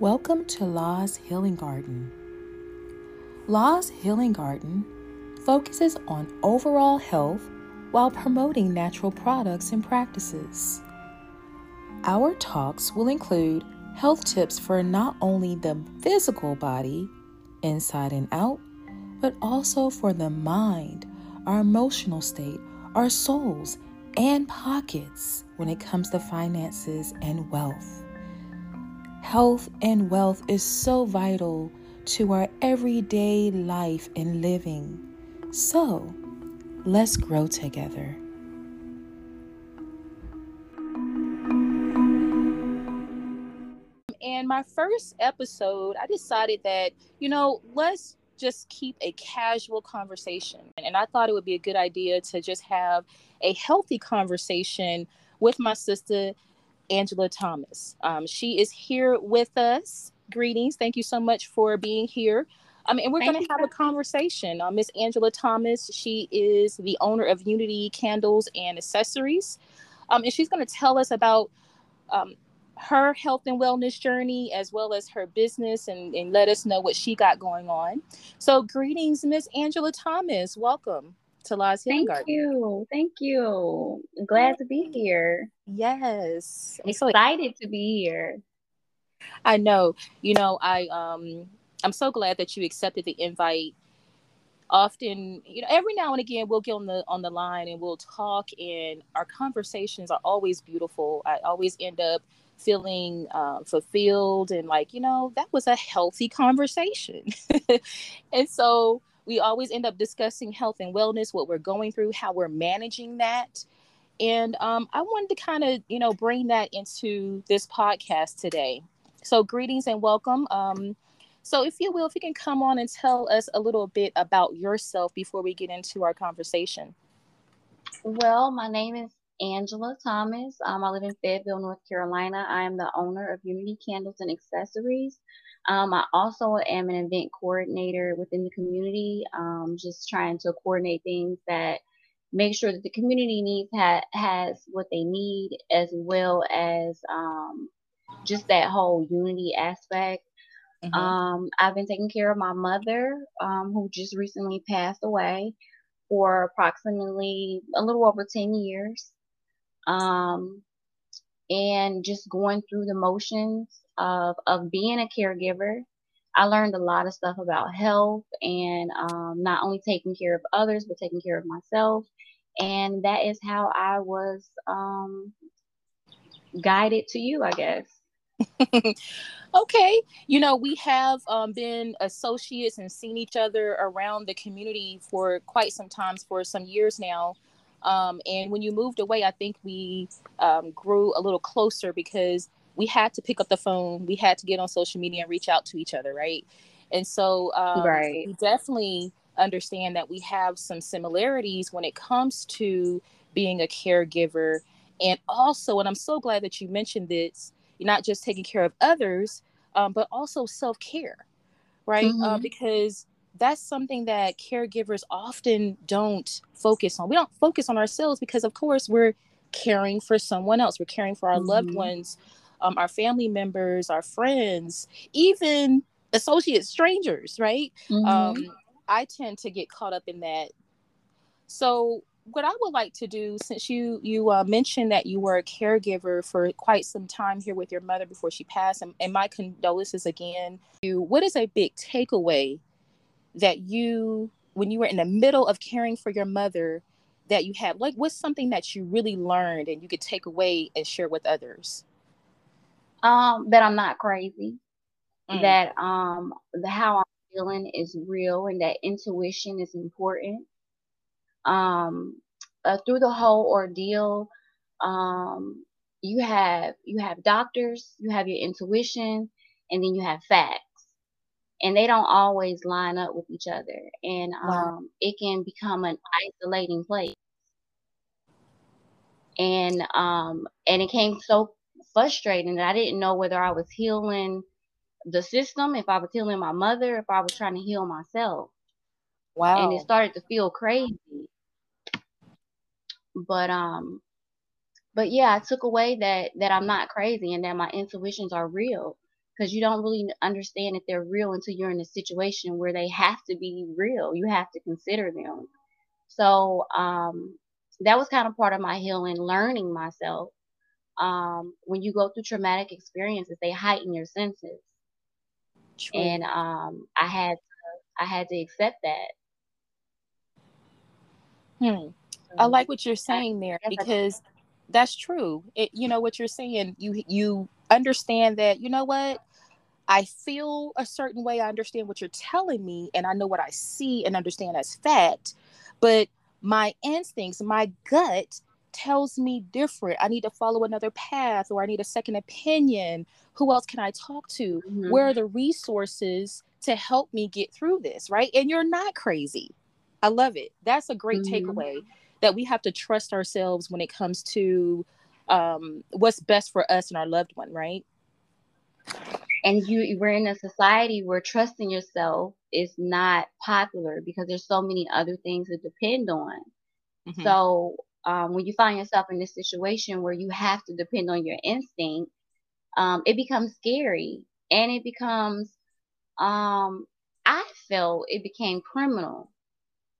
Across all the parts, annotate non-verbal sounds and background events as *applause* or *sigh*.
Welcome to La's Healing Garden. La's Healing Garden focuses on overall health while promoting natural products and practices. Our talks will include health tips for not only the physical body, inside and out, but also for the mind, our emotional state, our souls, and pockets when it comes to finances and wealth. Health and wealth is so vital to our everyday life and living. So, let's grow together. And my first episode, I decided that, you know, let's just keep a casual conversation. And I thought it would be a good idea to just have a healthy conversation with my sister Angela Thomas. Um, she is here with us. Greetings. Thank you so much for being here. Um, and we're going to have a conversation. Uh, Miss Angela Thomas, she is the owner of Unity Candles and Accessories. Um, and she's going to tell us about um, her health and wellness journey as well as her business and, and let us know what she got going on. So, greetings, Miss Angela Thomas. Welcome to La's Healing Thank Garden. you. Thank you. Glad to be here. Yes. I'm so Excited to be here. I know. You know, I um I'm so glad that you accepted the invite. Often, you know, every now and again we'll get on the on the line and we'll talk and our conversations are always beautiful. I always end up feeling um, fulfilled and like, you know, that was a healthy conversation. *laughs* and so we always end up discussing health and wellness, what we're going through, how we're managing that. And um, I wanted to kind of, you know, bring that into this podcast today. So, greetings and welcome. Um, so, if you will, if you can come on and tell us a little bit about yourself before we get into our conversation. Well, my name is Angela Thomas. Um, I live in Fayetteville, North Carolina. I am the owner of Unity Candles and Accessories. Um, I also am an event coordinator within the community, um, just trying to coordinate things that make sure that the community needs ha- has what they need, as well as um, just that whole unity aspect. Mhm. Um, I've been taking care of my mother, um, who just recently passed away, for approximately a little over 10 years. Um, and just going through the motions of, of being a caregiver. I learned a lot of stuff about health and um, not only taking care of others, but taking care of myself. And that is how I was um, guided to you, I guess. *laughs* okay you know we have um, been associates and seen each other around the community for quite some times for some years now um, and when you moved away i think we um, grew a little closer because we had to pick up the phone we had to get on social media and reach out to each other right and so um, Right. we definitely understand that we have some similarities when it comes to being a caregiver and also and i'm so glad that you mentioned this you're not just taking care of others, um, but also self care, right? Uh, Mhm. because that's something that caregivers often don't focus on. We don't focus on ourselves because, of course, we're caring for someone else. We're caring for our loved Mhm. ones, um, our family members, our friends, even associate strangers, right? Mhm. um, I tend to get caught up in that. So, what I would like to do, since you you uh, mentioned that you were a caregiver for quite some time here with your mother before she passed, and, and my condolences again. You, what is a big takeaway that you, when you were in the middle of caring for your mother, that you had? Like, what's something that you really learned and you could take away and share with others? um, that I'm not crazy. Mm. that um the how I'm feeling is real and that intuition is important. Um uh, through the whole ordeal, um you have you have doctors, you have your intuition, and then you have facts. And they don't always line up with each other. And Wow. um it can become an isolating place. And um and it came so frustrating that I didn't know whether I was healing the system, if I was healing my mother, if I was trying to heal myself. Wow. And it started to feel crazy. But um but yeah, I took away that that I'm not crazy and that my intuitions are real because you don't really understand if they're real until you're in a situation where they have to be real. You have to consider them. So um, that was kind of part of my healing, learning myself. Um, when you go through traumatic experiences, they heighten your senses, True. and um, I had to, I had to accept that. Hmm. I like what you're saying there because that's true. It, you know what you're saying. You you understand that. You know what? I feel a certain way. I understand what you're telling me, and I know what I see and understand as fact. But my instincts, my gut tells me different. I need to follow another path, or I need a second opinion. Who else can I talk to? Mm-hmm. Where are the resources to help me get through this? Right. And you're not crazy. I love it. That's a great mm-hmm. takeaway that we have to trust ourselves when it comes to um, what's best for us and our loved one, right? And you, we're in a society where trusting yourself is not popular because there's so many other things to depend on. Mm-hmm. So um, when you find yourself in this situation where you have to depend on your instinct, um, it becomes scary and it becomes, um, I felt it became criminal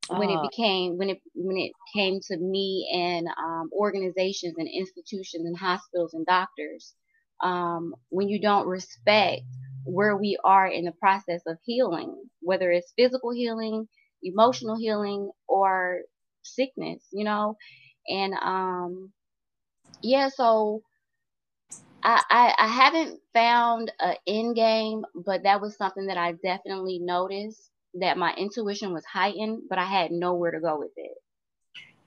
when it uh-huh. became when it when it came to me and um, organizations and institutions and hospitals and doctors um, when you don't respect where we are in the process of healing whether it's physical healing emotional healing or sickness you know and um yeah so I, I, I haven't found an end game, but that was something that I definitely noticed that my intuition was heightened, but I had nowhere to go with it.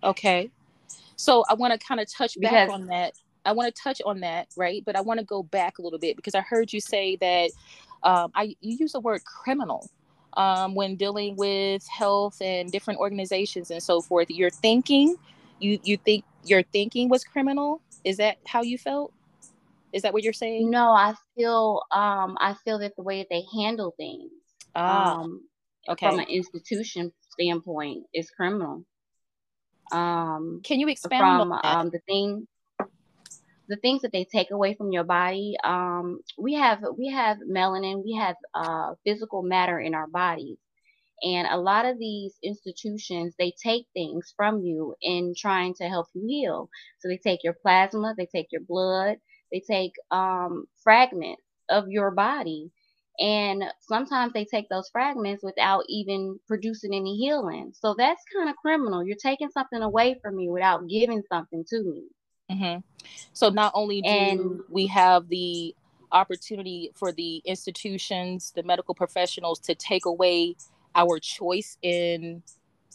Okay. So I want to kind of touch back because, on that. I want to touch on that, right? But I want to go back a little bit because I heard you say that um, I you use the word criminal um, when dealing with health and different organizations and so forth. Your thinking, you you think your thinking was criminal. Is that how you felt? Is that what you're saying? No, I feel um, I feel that the way that they handle things. Ah. Um, okay. from an institution standpoint is criminal. Um, Can you expand from um, the thing, the things that they take away from your body? Um, we have we have melanin, we have uh, physical matter in our bodies, and a lot of these institutions they take things from you in trying to help you heal. So they take your plasma, they take your blood, they take um, fragments of your body and sometimes they take those fragments without even producing any healing. So that's kind of criminal. You're taking something away from me without giving something to me. Mm-hmm. So not only do and, we have the opportunity for the institutions, the medical professionals to take away our choice in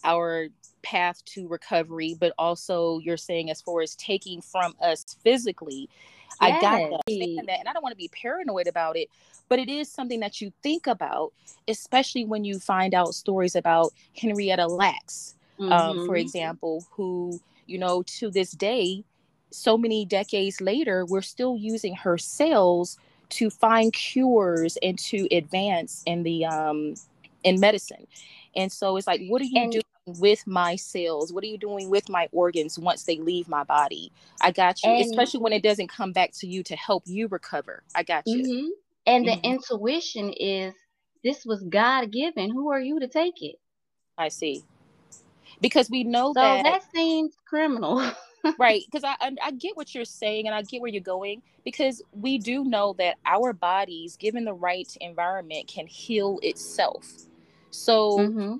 our path to recovery, but also you're saying as far as taking from us physically. Yes. I got that, that, and I don't want to be paranoid about it, but it is something that you think about, especially when you find out stories about Henrietta Lacks, mm-hmm. um, for mm-hmm. example, who, you know, to this day, so many decades later, we're still using her cells to find cures and to advance in the um, in medicine. And so it's like, what are you and, doing with my cells? What are you doing with my organs once they leave my body? I got you, and, especially when it doesn't come back to you to help you recover. I got you. Mm-hmm. And mm-hmm. the intuition is this was God given. Who are you to take it? I see. Because we know so that that seems criminal. *laughs* right. Because I, I I get what you're saying and I get where you're going. Because we do know that our bodies, given the right environment, can heal itself. So mm-hmm.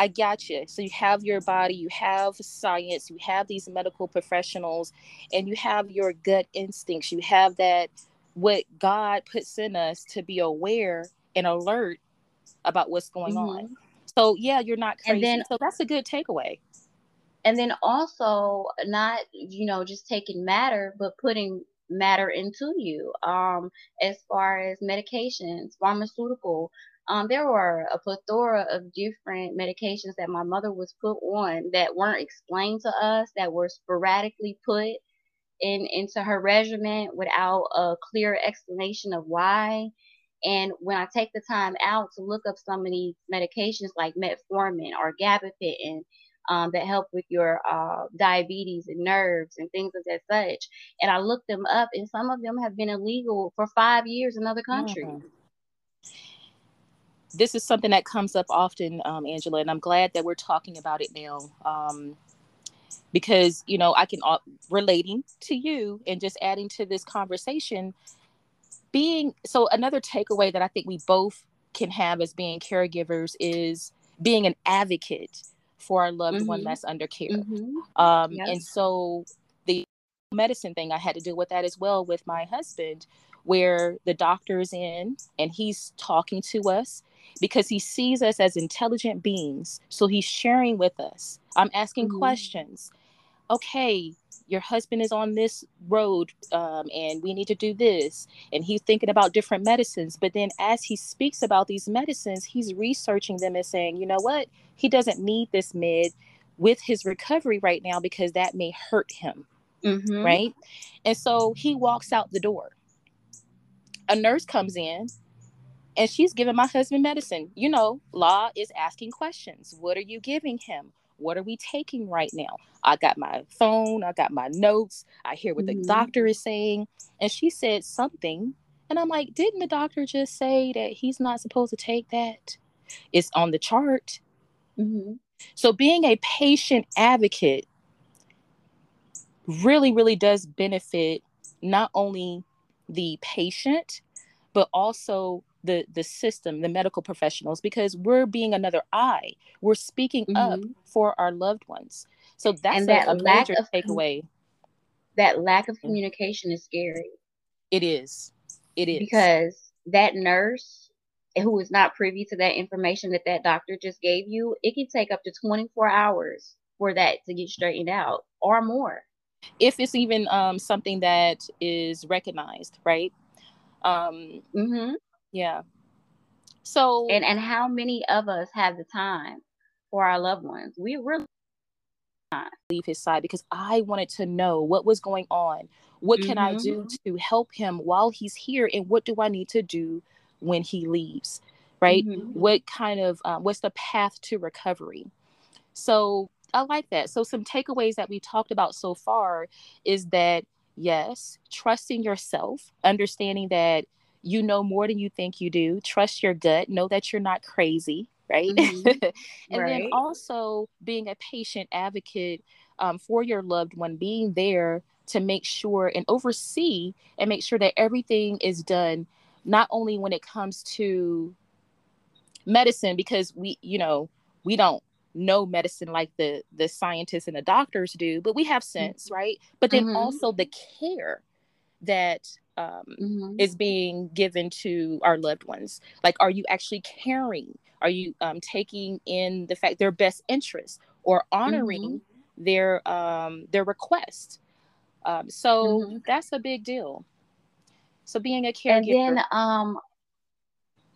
I got you. So you have your body, you have science, you have these medical professionals, and you have your gut instincts. You have that what God puts in us to be aware and alert about what's going mm-hmm. on. So yeah, you're not crazy. And then, so that's a good takeaway. And then also not, you know, just taking matter, but putting matter into you. Um, as far as medications, pharmaceutical. Um, there were a plethora of different medications that my mother was put on that weren't explained to us, that were sporadically put in into her regimen without a clear explanation of why. And when I take the time out to look up some of these medications like metformin or gabapentin, um, that help with your uh, diabetes and nerves and things of that such. And I looked them up, and some of them have been illegal for five years in other countries. Mm-hmm. This is something that comes up often, um, Angela, and I'm glad that we're talking about it now. Um, because you know, I can uh, relating to you and just adding to this conversation. Being so, another takeaway that I think we both can have as being caregivers is being an advocate for our loved mm-hmm. one that's under care. Mm-hmm. Um, yes. And so the medicine thing, I had to deal with that as well with my husband, where the doctor is in and he's talking to us because he sees us as intelligent beings. So he's sharing with us. I'm asking mm-hmm. questions. Okay, your husband is on this road um, and we need to do this and he's thinking about different medicines but then as he speaks about these medicines he's researching them and saying you know what? He doesn't need this med with his recovery right now because that may hurt him. Mm-hmm. right? And so he walks out the door. A nurse comes in and she's giving my husband medicine. You know La is asking questions. What are you giving him what are we taking right now? I got my phone, I got my notes, I hear what mm-hmm. the doctor is saying. And she said something. And I'm like, didn't the doctor just say that he's not supposed to take that? It's on the chart. Mm-hmm. So being a patient advocate really, really does benefit not only the patient, but also the the system the medical professionals because we're being another eye. We're speaking mm-hmm. up for our loved ones. So that's and that a, a major of, takeaway. that lack of mm. communication is scary. It is. It is. Because that nurse who is not privy to that information that that doctor just gave you it can take up to 24 hours for that to get straightened out or more. If it's even um, something that is recognized right? Um, mm-hmm. Yeah. So and and how many of us have the time for our loved ones? We really leave his side because I wanted to know what was going on. What can mm-hmm. I do to help him while he's here, and what do I need to do when he leaves? Right? Mm-hmm. What kind of um, what's the path to recovery? So I like that. So some takeaways that we talked about so far is that yes, trusting yourself, understanding that you know more than you think you do trust your gut know that you're not crazy right mm-hmm. *laughs* and right. then also being a patient advocate um, for your loved one being there to make sure and oversee and make sure that everything is done not only when it comes to medicine because we you know we don't know medicine like the the scientists and the doctors do but we have mm-hmm. sense right but then mm-hmm. also the care that um, mm-hmm. is being given to our loved ones like are you actually caring are you um, taking in the fact their best interest or honoring mm-hmm. their um, their request um, so mm-hmm. that's a big deal so being a caregiver and then um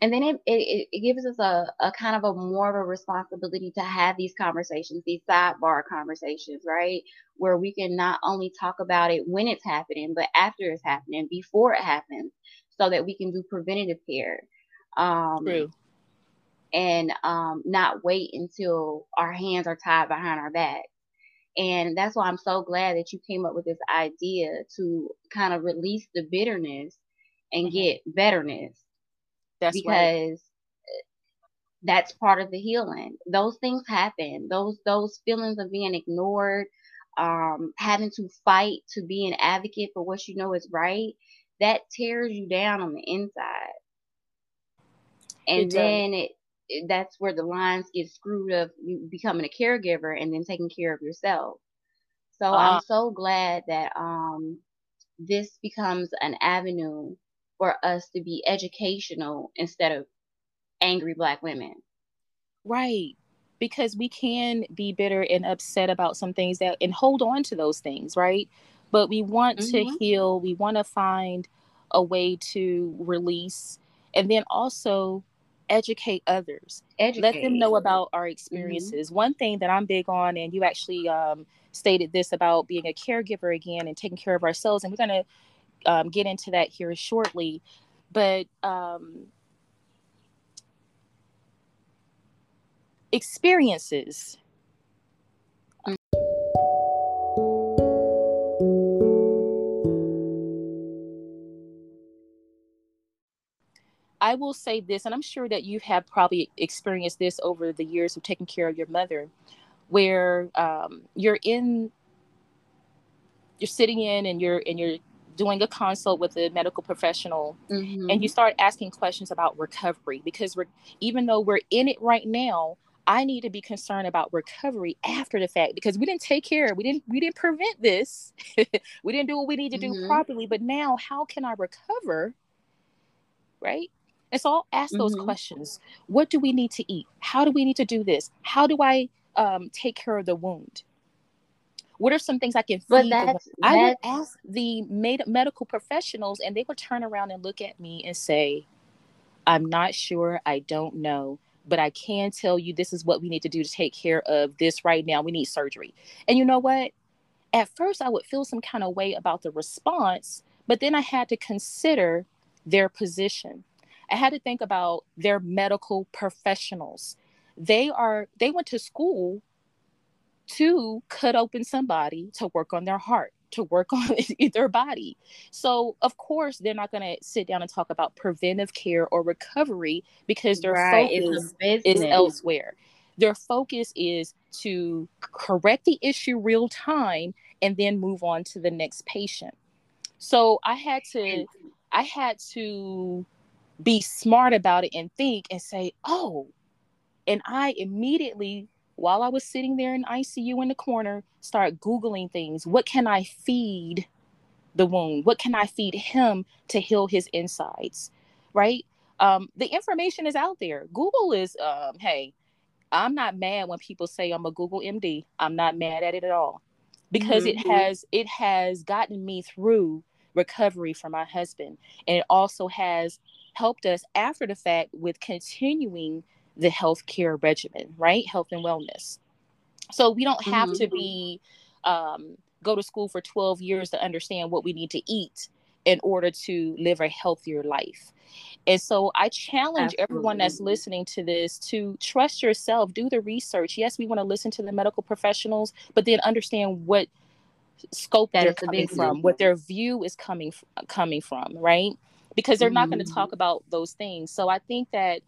and then it, it, it gives us a, a kind of a more of a responsibility to have these conversations these sidebar conversations right where we can not only talk about it when it's happening but after it's happening before it happens so that we can do preventative care um, True. and um, not wait until our hands are tied behind our back and that's why i'm so glad that you came up with this idea to kind of release the bitterness and mm-hmm. get betterness that's because right. that's part of the healing. Those things happen. Those those feelings of being ignored, um, having to fight to be an advocate for what you know is right, that tears you down on the inside. And it then it, that's where the lines get screwed of becoming a caregiver and then taking care of yourself. So uh, I'm so glad that um this becomes an avenue for us to be educational instead of angry black women. Right. Because we can be bitter and upset about some things that and hold on to those things, right? But we want mm-hmm. to heal, we want to find a way to release and then also educate others. Educate. Let them know about our mm-hmm. experiences. Mm-hmm. One thing that I'm big on, and you actually um, stated this about being a caregiver again and taking care of ourselves, and we're going to um, get into that here shortly. But um, experiences. I will say this, and I'm sure that you have probably experienced this over the years of taking care of your mother, where um, you're in, you're sitting in, and you're and you're doing a consult with a medical professional, mm-hmm. and you start asking questions about recovery because we're even though we're in it right now, I need to be concerned about recovery after the fact because we didn't take care, we didn't we didn't prevent this, *laughs* we didn't do what we need to do mm-hmm. properly. But now, how can I recover? Right. And so I'll ask those mm-hmm. questions. What do we need to eat? How do we need to do this? How do I um, take care of the wound? What are some things I can feed? But that's, I would ask the med- medical professionals, and they would turn around and look at me and say, "I'm not sure. I don't know." but I can tell you this is what we need to do to take care of this right now. We need surgery. And you know what? At first, I would feel some kind of way about the response, but then I had to consider their position. I had to think about their medical professionals. They are, they went to school to cut open somebody to work on their heart to work *laughs* on their body. So, of course, they're not going to sit down and talk about preventive care or recovery because their right. focus is elsewhere. Their focus is to correct the issue real time and then move on to the next patient. So, I had to I had to be smart about it and think and say, "Oh, and I immediately while I was sitting there in ICU in the corner, start Googling things. What can I feed the wound? What can I feed him to heal his insides? Right? Um, the information is out there. Google is, um, hey, I'm not mad when people say I'm a Google MD. I'm not mad at it at all because mm-hmm. it has it has gotten me through recovery for my husband and it also has helped us after the fact with continuing the healthcare regimen, right? Health and wellness. So we don't have mm-hmm. to be um, go to school for 12 years to understand what we need to eat in order to live a healthier life. And so I challenge Absolutely. everyone that's listening to this to trust yourself, do the research. Yes, we want to listen to the medical professionals, but then understand what scope that they're coming from, what their view is coming coming from, right? Because they're mm-hmm. not going to talk about those things. So I think that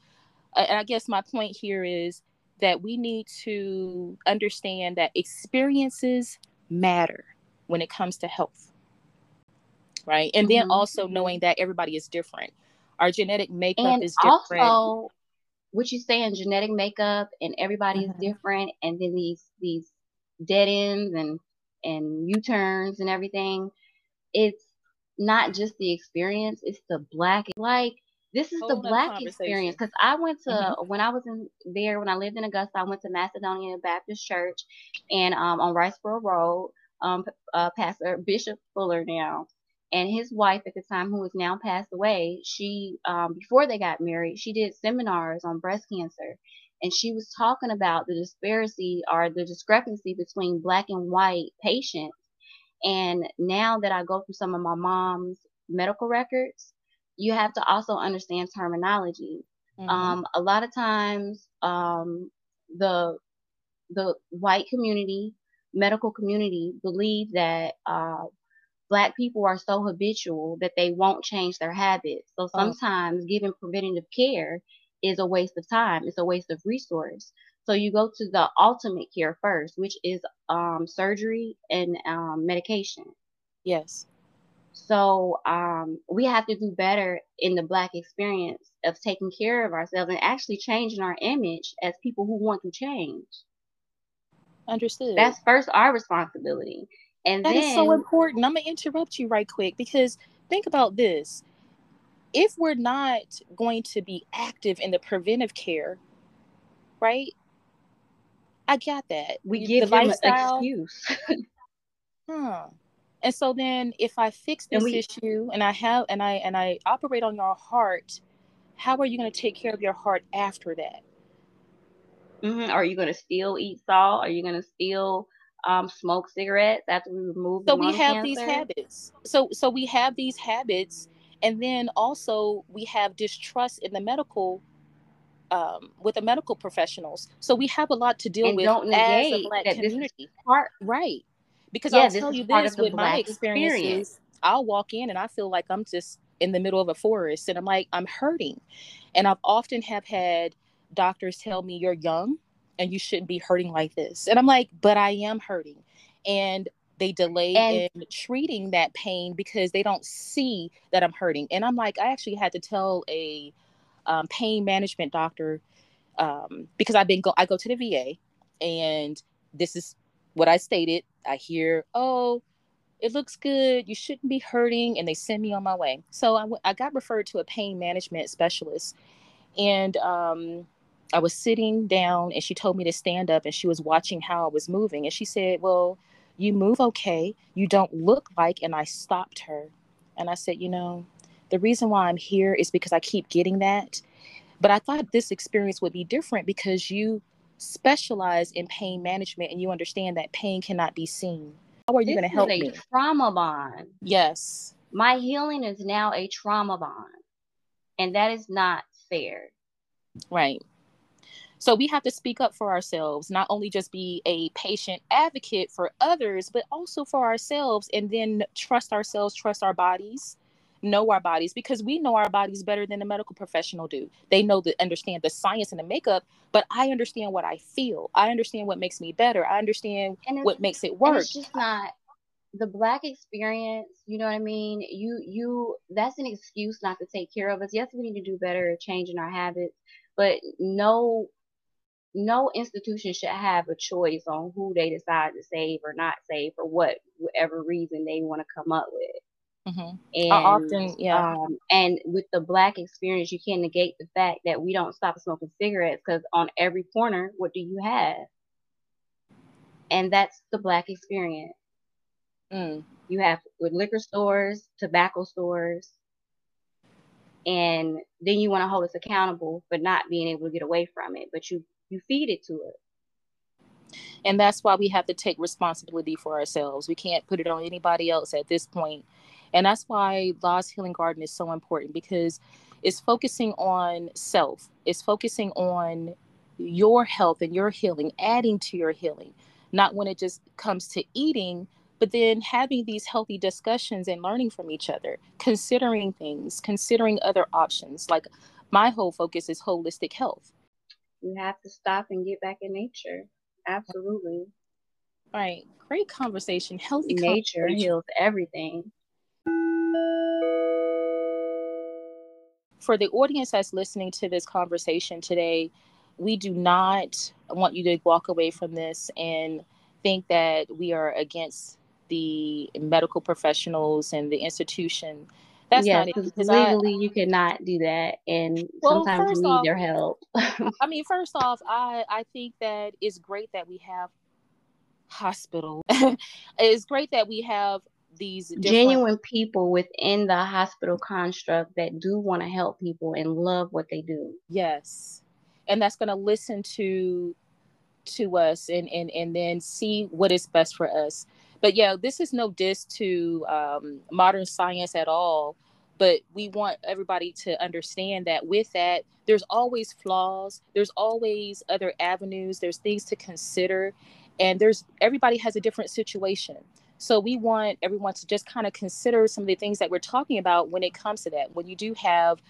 and I guess my point here is that we need to understand that experiences matter when it comes to health. Right. And mm-hmm. then also knowing that everybody is different. Our genetic makeup and is different. Also, what you say in genetic makeup and everybody mm-hmm. is different and then these these dead ends and and U-turns and everything, it's not just the experience, it's the black like this is the black experience because I went to mm-hmm. when I was in there when I lived in Augusta. I went to Macedonian Baptist Church, and um, on Wrightsboro Road, um, uh, Pastor Bishop Fuller now, and his wife at the time, who has now passed away. She um, before they got married, she did seminars on breast cancer, and she was talking about the disparity or the discrepancy between black and white patients. And now that I go through some of my mom's medical records, you have to also understand terminology. Mm-hmm. Um, a lot of times, um, the the white community, medical community, believe that uh, black people are so habitual that they won't change their habits. So oh. sometimes oh. giving preventative care is a waste of time. It's a waste of resource. So you go to the ultimate care first, which is um, surgery and um, medication. Yes. So um, we have to do better in the Black experience of taking care of ourselves and actually changing our image as people who want to change. Understood. That's first our responsibility. And that then, is so important. I'm gonna interrupt you right quick because think about this. If we're not going to be active in the preventive care, right? I got that. We give the them lifestyle, an excuse. *laughs* huh. And so then if I fix this we, issue and I have and I and I operate on your heart, how are you going to take care of your heart after that? Mm-hmm. Are you going to still eat salt? Are you going to still um, smoke cigarettes after we remove? So we have cancer? these habits. So so we have these habits, and then also we have distrust in the medical um, with the medical professionals. So we have a lot to deal and with as a black community. Part right because yeah, I'll tell you this with my experiences, experience. I'll walk in and I feel like I'm just in the middle of a forest and I'm like, I'm hurting. And I've often have had doctors tell me you're young and you shouldn't be hurting like this. And I'm like, but I am hurting. And they delay and- in treating that pain because they don't see that I'm hurting. And I'm like, I actually had to tell a um, pain management doctor um, because I've been go I go to the VA and this is what I stated. I hear, oh, it looks good. You shouldn't be hurting, and they send me on my way. So I, w- I got referred to a pain management specialist, and um, I was sitting down, and she told me to stand up, and she was watching how I was moving, and she said, "Well, you move okay. You don't look like." And I stopped her, and I said, "You know, the reason why I'm here is because I keep getting that." But I thought this experience would be different because you specialize in pain management and you understand that pain cannot be seen. How are you going to help a me? Trauma bond. Yes. My healing is now a trauma bond, and that is not fair. Right. So we have to speak up for ourselves, not only just be a patient advocate for others, but also for ourselves, and then trust ourselves, trust our bodies, know our bodies because we know our bodies better than the medical professional do. They know the understand the science and the makeup, but I understand what I feel. I understand what makes me better. I understand what makes it work. it's just not the black experience, you know what I mean? You you that's an excuse not to take care of us. Yes, we need to do better changing our habits, but no no institution should have a choice on who they decide to save or not save for what whatever reason they want to come up with. Mm-hmm. And often, yeah. Um, and with the black experience, you can't negate the fact that we don't stop smoking cigarettes because on every corner, what do you have? And that's the black experience. Mm. You have with liquor stores, tobacco stores, and then you want to hold us accountable for not being able to get away from it, but you you feed it to us. And that's why we have to take responsibility for ourselves. We can't put it on anybody else at this point and that's why La's Healing Garden is so important because it's focusing on self, it's focusing on your health and your healing, adding to your healing, not when it just comes to eating, but then having these healthy discussions and learning from each other, considering things, considering other options. Like my whole focus is holistic health. You have to stop and get back in nature. Absolutely. Right. Great conversation. Healthy nature conversation. heals everything. For the audience that's listening to this conversation today, we do not want you to walk away from this and think that we are against the medical professionals and the institution. That's yes, not it. Legally, I, you cannot do that, and well, sometimes you need off, their help. *laughs* I mean, first off, I I think that it's great that we have hospital. *laughs* it's great that we have these different... genuine people within the hospital construct that do want to help people and love what they do. Yes. And that's going to listen to to us and and and then see what is best for us. But yeah, this is no diss to um, modern science at all. But we want everybody to understand that with that, there's always flaws. There's always other avenues. There's things to consider, and there's everybody has a different situation. So we want everyone to just kind of consider some of the things that we're talking about when it comes to that. When you do have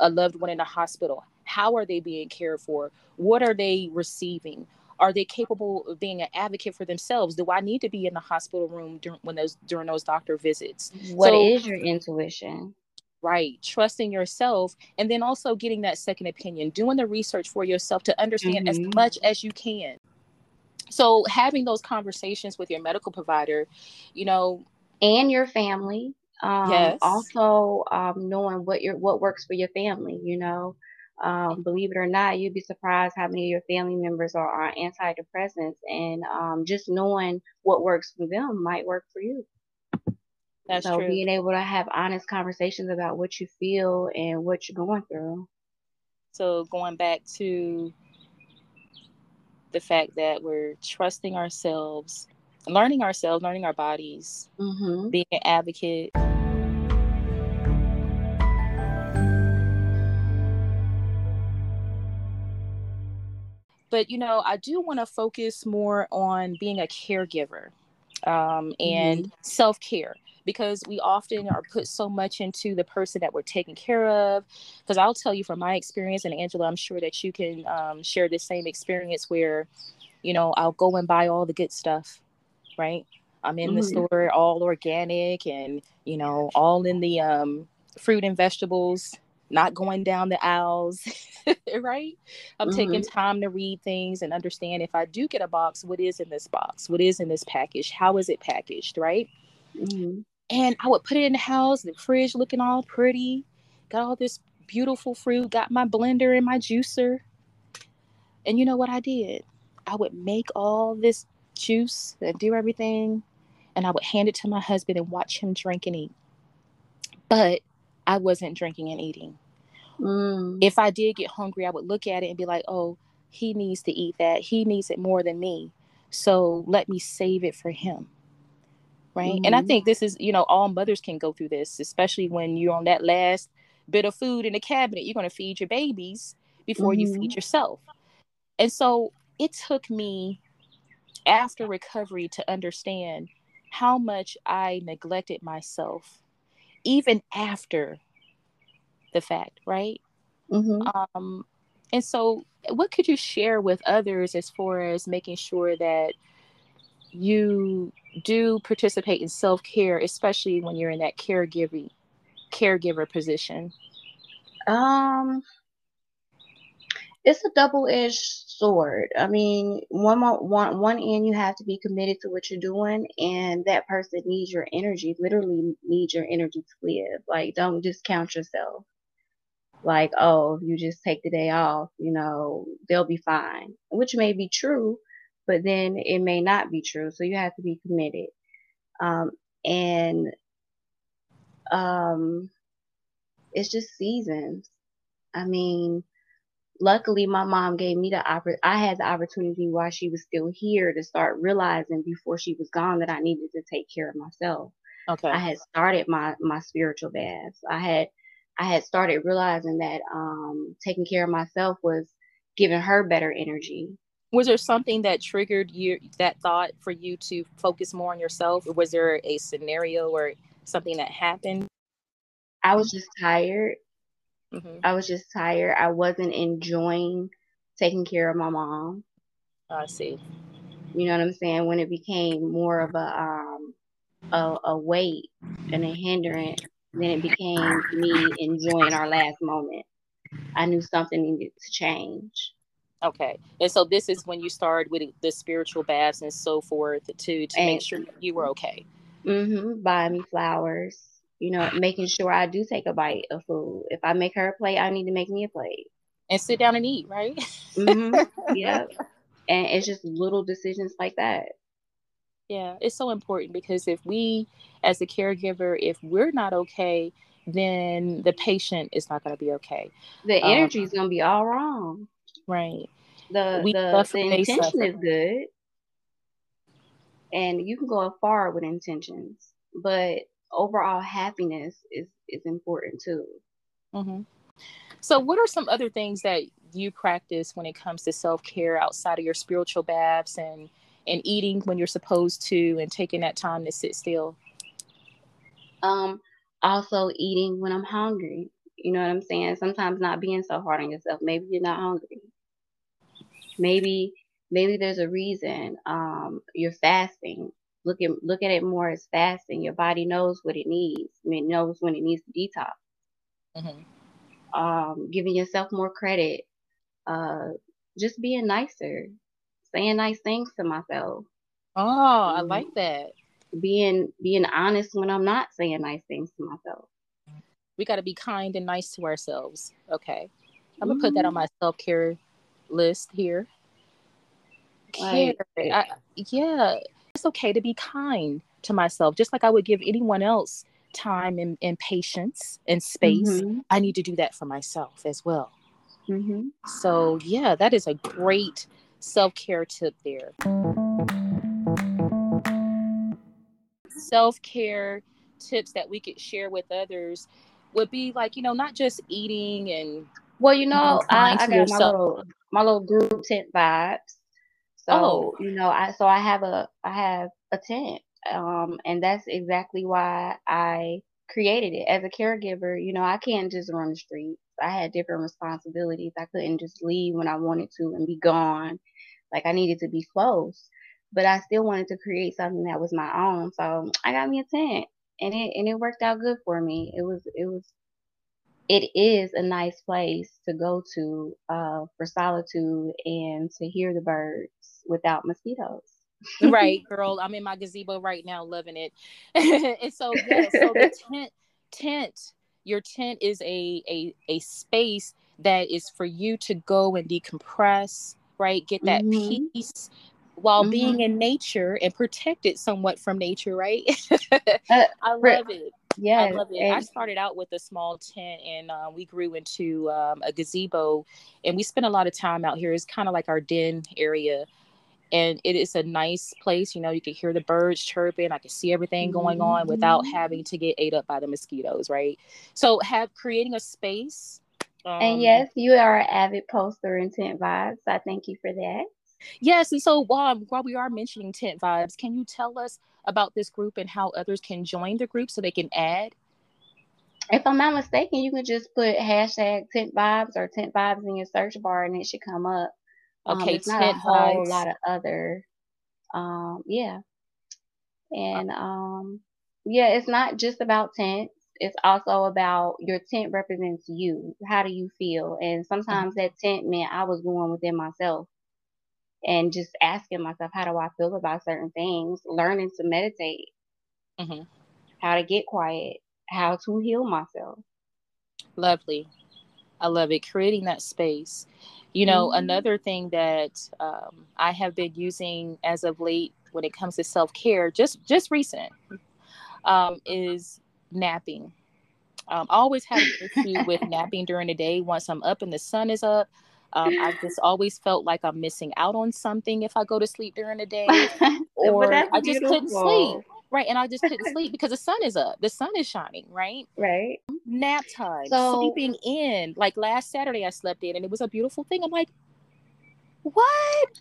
a loved one in a hospital, how are they being cared for? What are they receiving? Are they capable of being an advocate for themselves? Do I need to be in the hospital room during when those during those doctor visits? What so, is your intuition? Right, trusting yourself, and then also getting that second opinion, doing the research for yourself to understand mm-hmm. as much as you can so having those conversations with your medical provider you know and your family um, yes. also um, knowing what your what works for your family you know um, believe it or not you'd be surprised how many of your family members are on antidepressants and um, just knowing what works for them might work for you that's so true. being able to have honest conversations about what you feel and what you're going through so going back to the fact that we're trusting ourselves, learning ourselves, learning our bodies, mm-hmm. being an advocate. But you know, I do want to focus more on being a caregiver um, and mm-hmm. self care because we often are put so much into the person that we're taking care of. Because I'll tell you from my experience, and Angela, I'm sure that you can um, share the same experience where, you know, I'll go and buy all the good stuff, right? I'm in mm-hmm. the store, all organic and, you know, all in the um, fruit and vegetables, not going down the aisles, *laughs* right? I'm mm-hmm. taking time to read things and understand if I do get a box, what is in this box? What is in this package? How is it packaged, right? Mm-hmm. And I would put it in the house, the fridge looking all pretty, got all this beautiful fruit, got my blender and my juicer. And you know what I did? I would make all this juice and do everything, and I would hand it to my husband and watch him drink and eat. But I wasn't drinking and eating. Mm. If I did get hungry, I would look at it and be like, oh, he needs to eat that. He needs it more than me. So let me save it for him. Right. Mm-hmm. And I mm-hmm. think this is, you know, all mothers can go through this, especially when you're on that last bit of food in the cabinet. You're going to feed your babies before mm-hmm. you feed mm-hmm. yourself. And so it took me after recovery to understand how much I neglected myself, even after the fact, right? Mm-hmm. Um, and so, what could you share with others as far as making sure that you do participate in self care, especially when you're in that caregiving caregiver position? Um, it's a double edged sword. I mean, one one one end you have to be committed to what you're doing, and that person needs your energy. Literally needs your energy to live. Like, don't discount yourself like, oh, you just take the day off, you know, they'll be fine, which may be true, but then it may not be true. So you have to be committed. Um, and um, it's just seasons. I mean, luckily my mom gave me the oppor- I had the opportunity while she was still here to start realizing before she was gone that I needed to take care of myself. Okay. I had started my my spiritual baths. I had I had started realizing that um, taking care of myself was giving her better energy. Was there something that triggered you that thought for you to focus more on yourself? Or was there a scenario or something that happened? I was just tired. Mm-hmm. I was just tired. I wasn't enjoying taking care of my mom. I see. You know what I'm saying? When it became more of a um a, a weight and a hindrance then it became me enjoying our last moment. I knew something needed to change. Okay. And so this is when you started with the spiritual baths and so forth to to and, make sure you were okay. Mm-hmm. Buying me flowers. You know, making sure I do take a bite of food. If I make her a plate, I need to make me a plate. And sit down and eat, right? mm-hmm. *laughs* Yeah. And it's just little decisions like that. Yeah, it's so important because if we, as a caregiver, if we're not okay, then the patient is not going to be okay. The um, energy um, is going to be all wrong. Right. The we the, the intention is good, and you can go far with intentions, but overall happiness is is important too. Mm-hmm. So, what are some other things that you practice when it comes to self care outside of your spiritual baths and and eating when you're supposed to and taking that time to sit still? Um, also eating when I'm hungry. You know what I'm saying? Sometimes not being so hard on yourself. Maybe you're not hungry. Maybe maybe there's a reason. Um, you're fasting. Look at look at it more as fasting. Your body knows what it needs. I mean, it knows when it needs to detox. Mm-hmm. Um, giving yourself more credit. Uh, just being nicer saying nice things to myself. Oh, um, I like that. Being being honest when I'm not saying nice things to myself. We got to be kind and nice to ourselves. Okay. I'm going to put that on mm-hmm. my self-care list here. Care. I, yeah, it's okay to be kind to myself just like I would give anyone else time and, and patience and space. Mm-hmm. I need to do that for myself as well. Mm-hmm. So, yeah, that is a great self care tip there. Self care tips that we could share with others would be like, you know, not just eating and. Well, you know, I, I got my little, my little group tent vibes. So, oh. you know, I so I have a I have a tent. Um, and that's exactly why I created it. As a caregiver, you know, I can't just run the streets. I had different responsibilities. I couldn't just leave when I wanted to and be gone. Like I needed to be close. But I still wanted to create something that was my own. So I got me a tent and it and it worked out good for me. It was it was it is a nice place to go to uh, for solitude and to hear the birds without mosquitoes. right, *laughs* girl. I'm in my gazebo right now, loving it. *laughs* and so, yeah, so the *laughs* tent, tent, your tent is a a a space that is for you to go and decompress, right? Get that mm-hmm. peace while mm-hmm. being in nature and protected somewhat from nature, right? uh, I love it. Yeah, I love it. And- I started out with a small tent, and uh, we grew into um, a gazebo, and we spent a lot of time out here. It's kind of like our den area, and it is a nice place. You know, you can hear the birds chirping. I can see everything going mm-hmm. on without having to get ate up by the mosquitoes, right? So, have creating a space. Um, and yes, you are an avid poster in tent vibes. I thank you for that. Yes, and so while while we are mentioning tent vibes, can you tell us about this group and how others can join the group so they can add? If I'm not mistaken, you can just put hashtag tent vibes or tent vibes in your search bar and it should come up. Um, okay, um, it's not a whole vibes. lot of other, um, yeah, and um, yeah, it's not just about tents. It's also about your tent represents you. How do you feel? And mm-hmm. sometimes that tent meant I was going within myself and just asking myself, how do I feel about certain things? Learning to meditate, mm-hmm. how to get quiet, how to heal myself. Lovely. I love it. Creating that space. You know, mm-hmm. another thing that um, I have been using as of late when it comes to self care, just just recent, um, is napping. Um, I always had an issue with *laughs* napping during the day. Once I'm up and the sun is up, um, I just always felt like I'm missing out on something if I go to sleep during the *laughs* day, or I just beautiful. couldn't sleep. Right, and I just couldn't *laughs* sleep because the sun is up, the sun is shining. Right, right. Nap time, so, sleeping in. Like last Saturday, I slept in, and it was a beautiful thing. I'm like, what?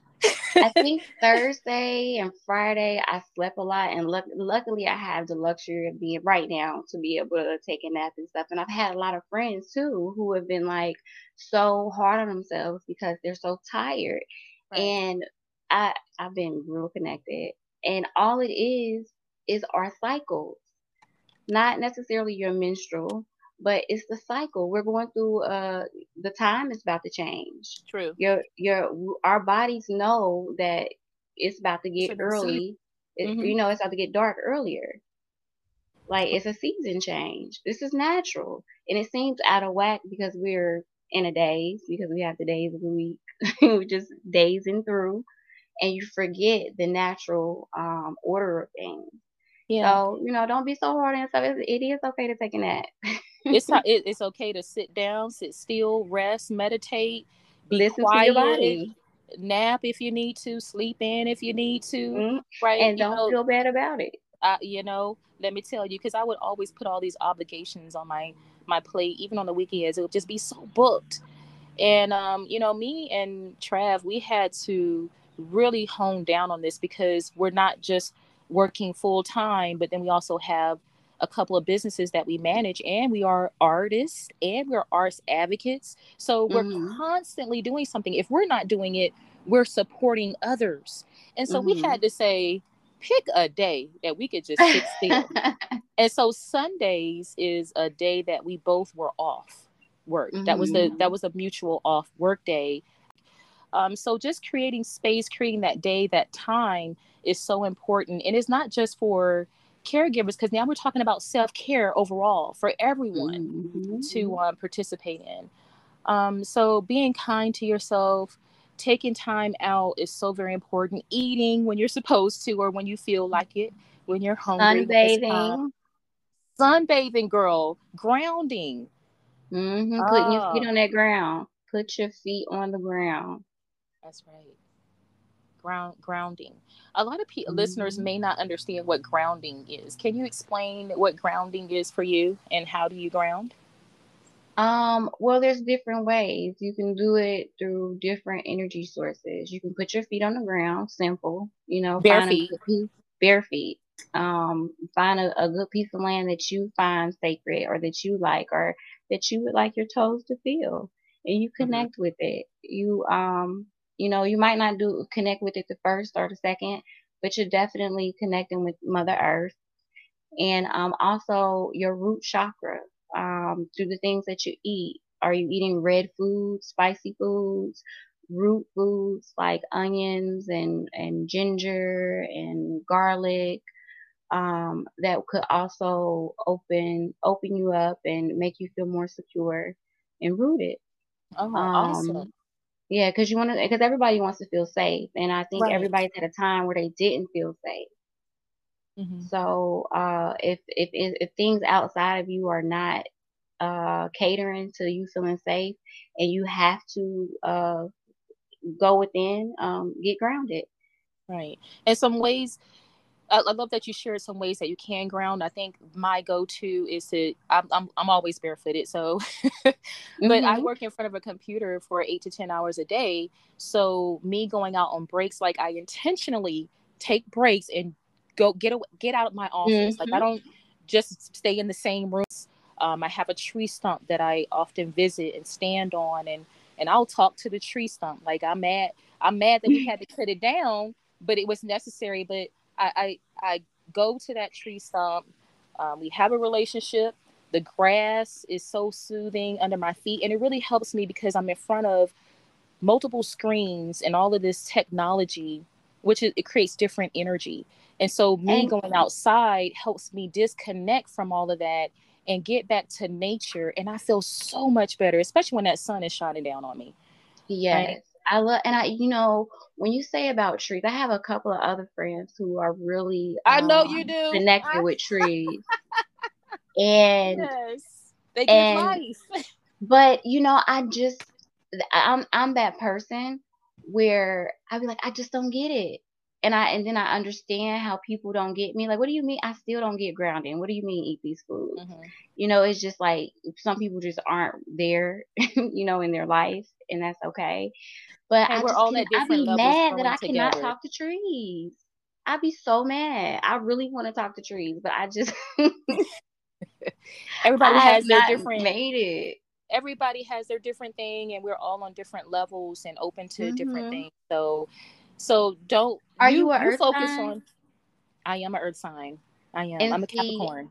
I think Thursday and Friday I slept a lot, and lu- luckily I have the luxury of being right now to be able to take a nap and stuff. And I've had a lot of friends too who have been like so hard on themselves because they're so tired, right. and I I've been real connected. And all it is is our cycles, not necessarily your menstrual, but it's the cycle. We're going through uh the time is about to change. True. Your your our bodies know that it's about to get early. It, mm-hmm. You know, it's about to get dark earlier. Like it's a season change. This is natural. And it seems out of whack because we're in a daze, because we have the days of the week. *laughs* we're just dazing through. And you forget the natural um, order of things. Yeah. So, you know, don't be so hard on yourself. It is okay to take a nap. *laughs* it's *laughs* it, it's okay to sit down, sit still, rest, meditate, be Listen quiet, to your body. nap if you need to, sleep in if you need to, mm-hmm. right? And don't know, feel bad about it. Uh, you know, let me tell you, because I would always put all these obligations on my my plate, even on the weekends. It would just be so booked. And um, you know, me and Trav, we had to really hone down on this because we're not just working full time, but then we also have a couple of businesses that we manage and we are artists and we're arts advocates. So we're mm-hmm. constantly doing something. If we're not doing it, we're supporting others. And so mm-hmm. we had to say, pick a day that we could just sit *laughs* still. and so Sundays is a day that we both were off work. Mm-hmm. That was the that mm-hmm. was a mutual off work day. Um, so just creating space, creating that day, that time is so important. And it's not just for caregivers, because now we're talking about self care overall for everyone mm-hmm. to um, participate in. Um, so being kind to yourself, taking time out is so very important. Eating when you're supposed to or when you feel like it, when you're hungry. Sunbathing. Sunbathing, girl. Grounding. Mm-hmm. Putting your feet ah. on that ground. Put your feet on the ground. That's right. Ground grounding. A lot of pe- mm-hmm. listeners may not understand what grounding is. Can you explain what grounding is for you and how do you ground? Um, well, there's different ways. You can do it through different energy sources. You can put your feet on the ground, simple, you know, bare feet. Piece, bare feet. Um, find a, a good piece of land that you find sacred or that you like or that you would like your toes to feel and you Mm-hmm. connect with it. You um you know, you might not do connect with it the first or the second, but you're definitely connecting with Mother Earth and um also your root chakra um through the things that you eat. Are you eating red foods, spicy foods, root foods like onions and and ginger and garlic? Um, that could also open open you up and make you feel more secure and rooted. Oh, Um, awesome. Yeah, because you want to, because everybody wants to feel safe, and I think Right. everybody's had a time where they didn't feel safe. hmm So, uh, if if if, if things outside of you are not uh catering to you feeling safe, and you have to uh go within, um, get grounded. Right. And some ways I, I love that you shared some ways that you can ground. I think my go-to is to I'm I'm, I'm always barefooted, so *laughs* but I Mhm. work in front of a computer for eight to ten hours a day. So me going out on breaks, like I intentionally take breaks and go get away, get out of my office. Like I Mhm. don't just stay in the same room. Um, I have a tree stump that I often visit and stand on, and and I'll talk to the tree stump. Like I'm mad, I'm mad that we had to cut it down, but it was necessary. But I I, I go to that tree stump. Um, we have a relationship. The grass is so soothing under my feet, and it really helps me because I'm in front of multiple screens and all of this technology, which is, it creates different energy. And so me And going outside helps me disconnect from all of that and get back to nature. And I feel so much better, especially when that sun is shining down on me. Right? I love, and I, you know, when you say about trees, I have a couple of other friends who are really I know you um do. connected I, with trees, *laughs* and yes, they give and life. *laughs* but you know, I just, I'm I'm that person where I be like, I just don't get it, and I and then I understand how people don't get me. Like, what do you mean? I still don't get grounding. What do you mean eat these foods? Mhm. You know, it's just like some people just aren't there, *laughs* you know, in their life, and that's okay. But And I we're all can at I different be mad that I cannot talk to trees. I'd be so mad. I really want to talk to trees, but I just *laughs* Everybody I has their different made it. everybody has their different thing and we're all on different levels and open to different Mhm. things so so don't Are you you you earth focus sign? on i am an earth sign i am And i'm a capricorn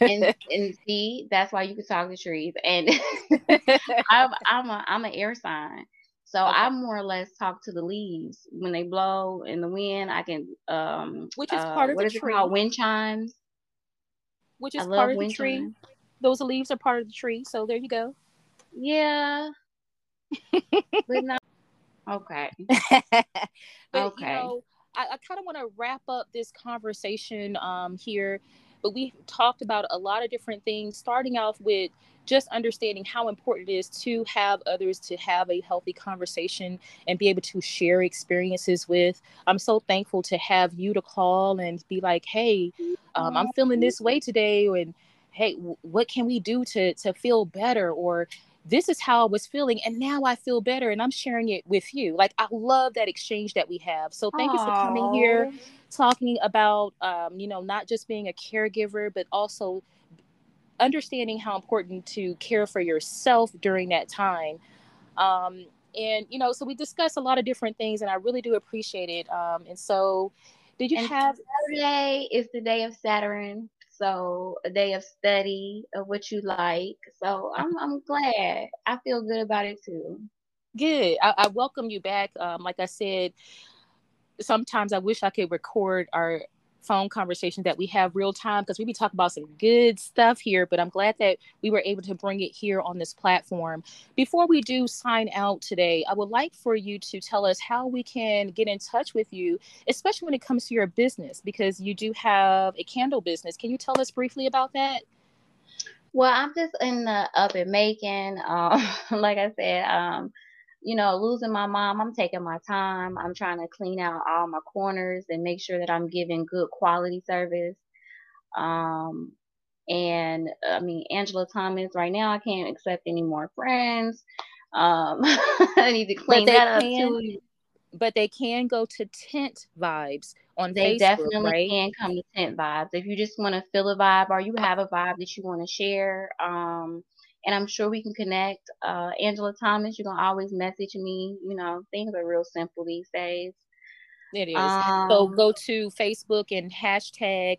and *laughs* and see, that's why you can talk to trees. And *laughs* I'm I'm a I'm an air sign. So okay I more or less talk to the leaves when they blow in the wind. I can um which is uh part of what the is it called? Wind chimes. which I is part of the tree chimes. those leaves are part of the tree so there you go Yeah, *laughs* but no. Okay. *laughs* but you Okay. know i, I kind of want to wrap up this conversation um, here but we talked about a lot of different things starting off with just understanding how important it is to have others to have a healthy conversation and be able to share experiences with i'm so thankful to have you to call and be like hey um, i'm feeling this way today and hey w- what can we do to to feel better or this is how I was feeling, and now I feel better, and I'm sharing it with you. Like I love that exchange that we have. So thank you for coming here, talking about, um, you know, not just being a caregiver, but also understanding how important to care for yourself during that time. Um, and you know, so we discussed a lot of different things, and I really do appreciate it. Um, and so, did you and have? Saturday is the day of Saturn, so a day of study of what you like. So I'm I'm glad. I feel good about it too. Good. I, I welcome you back. Um, like I said, sometimes I wish I could record our phone conversation that we have real time because we be talking about some good stuff here. But I'm glad that we were able to bring it here on this platform. Before we do sign out today, I would like for you to tell us how we can get in touch with you, especially when it comes to your business, because you do have a candle business. Can you tell us briefly about that? Well, I'm just in the up and making. Um, *laughs* like I said, um, you know, losing my mom, I'm taking my time. I'm trying to clean out all my corners and make sure that I'm giving good quality service. Um, and I mean, Angela Thomas, right now, I can't accept any more friends. Um, *laughs* I need to clean that up can, too. but they can go to Tent Vibes on they Facebook, definitely right? can come to tent vibes if you just want to feel a vibe or you have a vibe that you want to share um and i'm sure we can connect uh angela thomas you can always message me you know things are real simple these days It is. um So go to Facebook and hashtag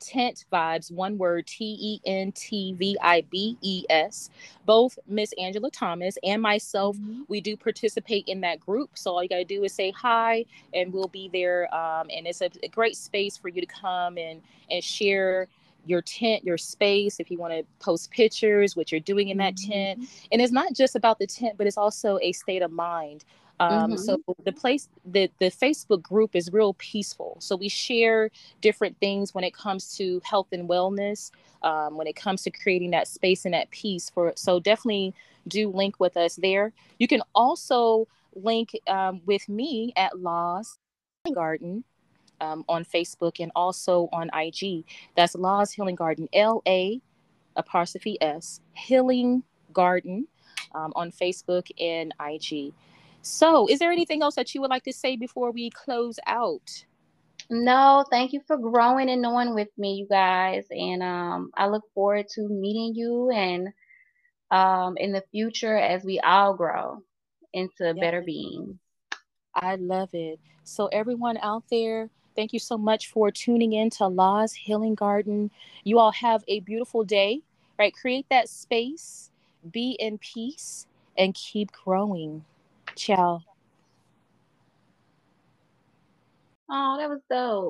tent vibes, one word T E N T V I B E S. Both Miss Angela Thomas and myself, mhm. we do participate in that group. So all you got to do is say hi, and we'll be there. Um, and it's a, a great space for you to come and and share your tent, your space. If you want to post pictures, what you're doing in that tent, and it's not just about the tent, but it's also a state of mind. Um, Mhm. So the place, the the Facebook group is real peaceful. So we share different things when it comes to health and wellness, um, when it comes to creating that space and that peace for. So definitely do link with us there. You can also link um, with me at La's Garden um, on Facebook and also on IG. That's La's Healing Garden, L A apostrophe S Healing Garden um, on Facebook and IG. So, is there anything else that you would like to say before we close out? no thank you for growing and knowing with me you guys and um i look forward to meeting you and um in the future as we all grow into better beings I love it. So, everyone out there, thank you so much for tuning in to La's Healing Garden. You all have a beautiful day, right? Create that space, be in peace, and keep growing. Ciao. oh that was dope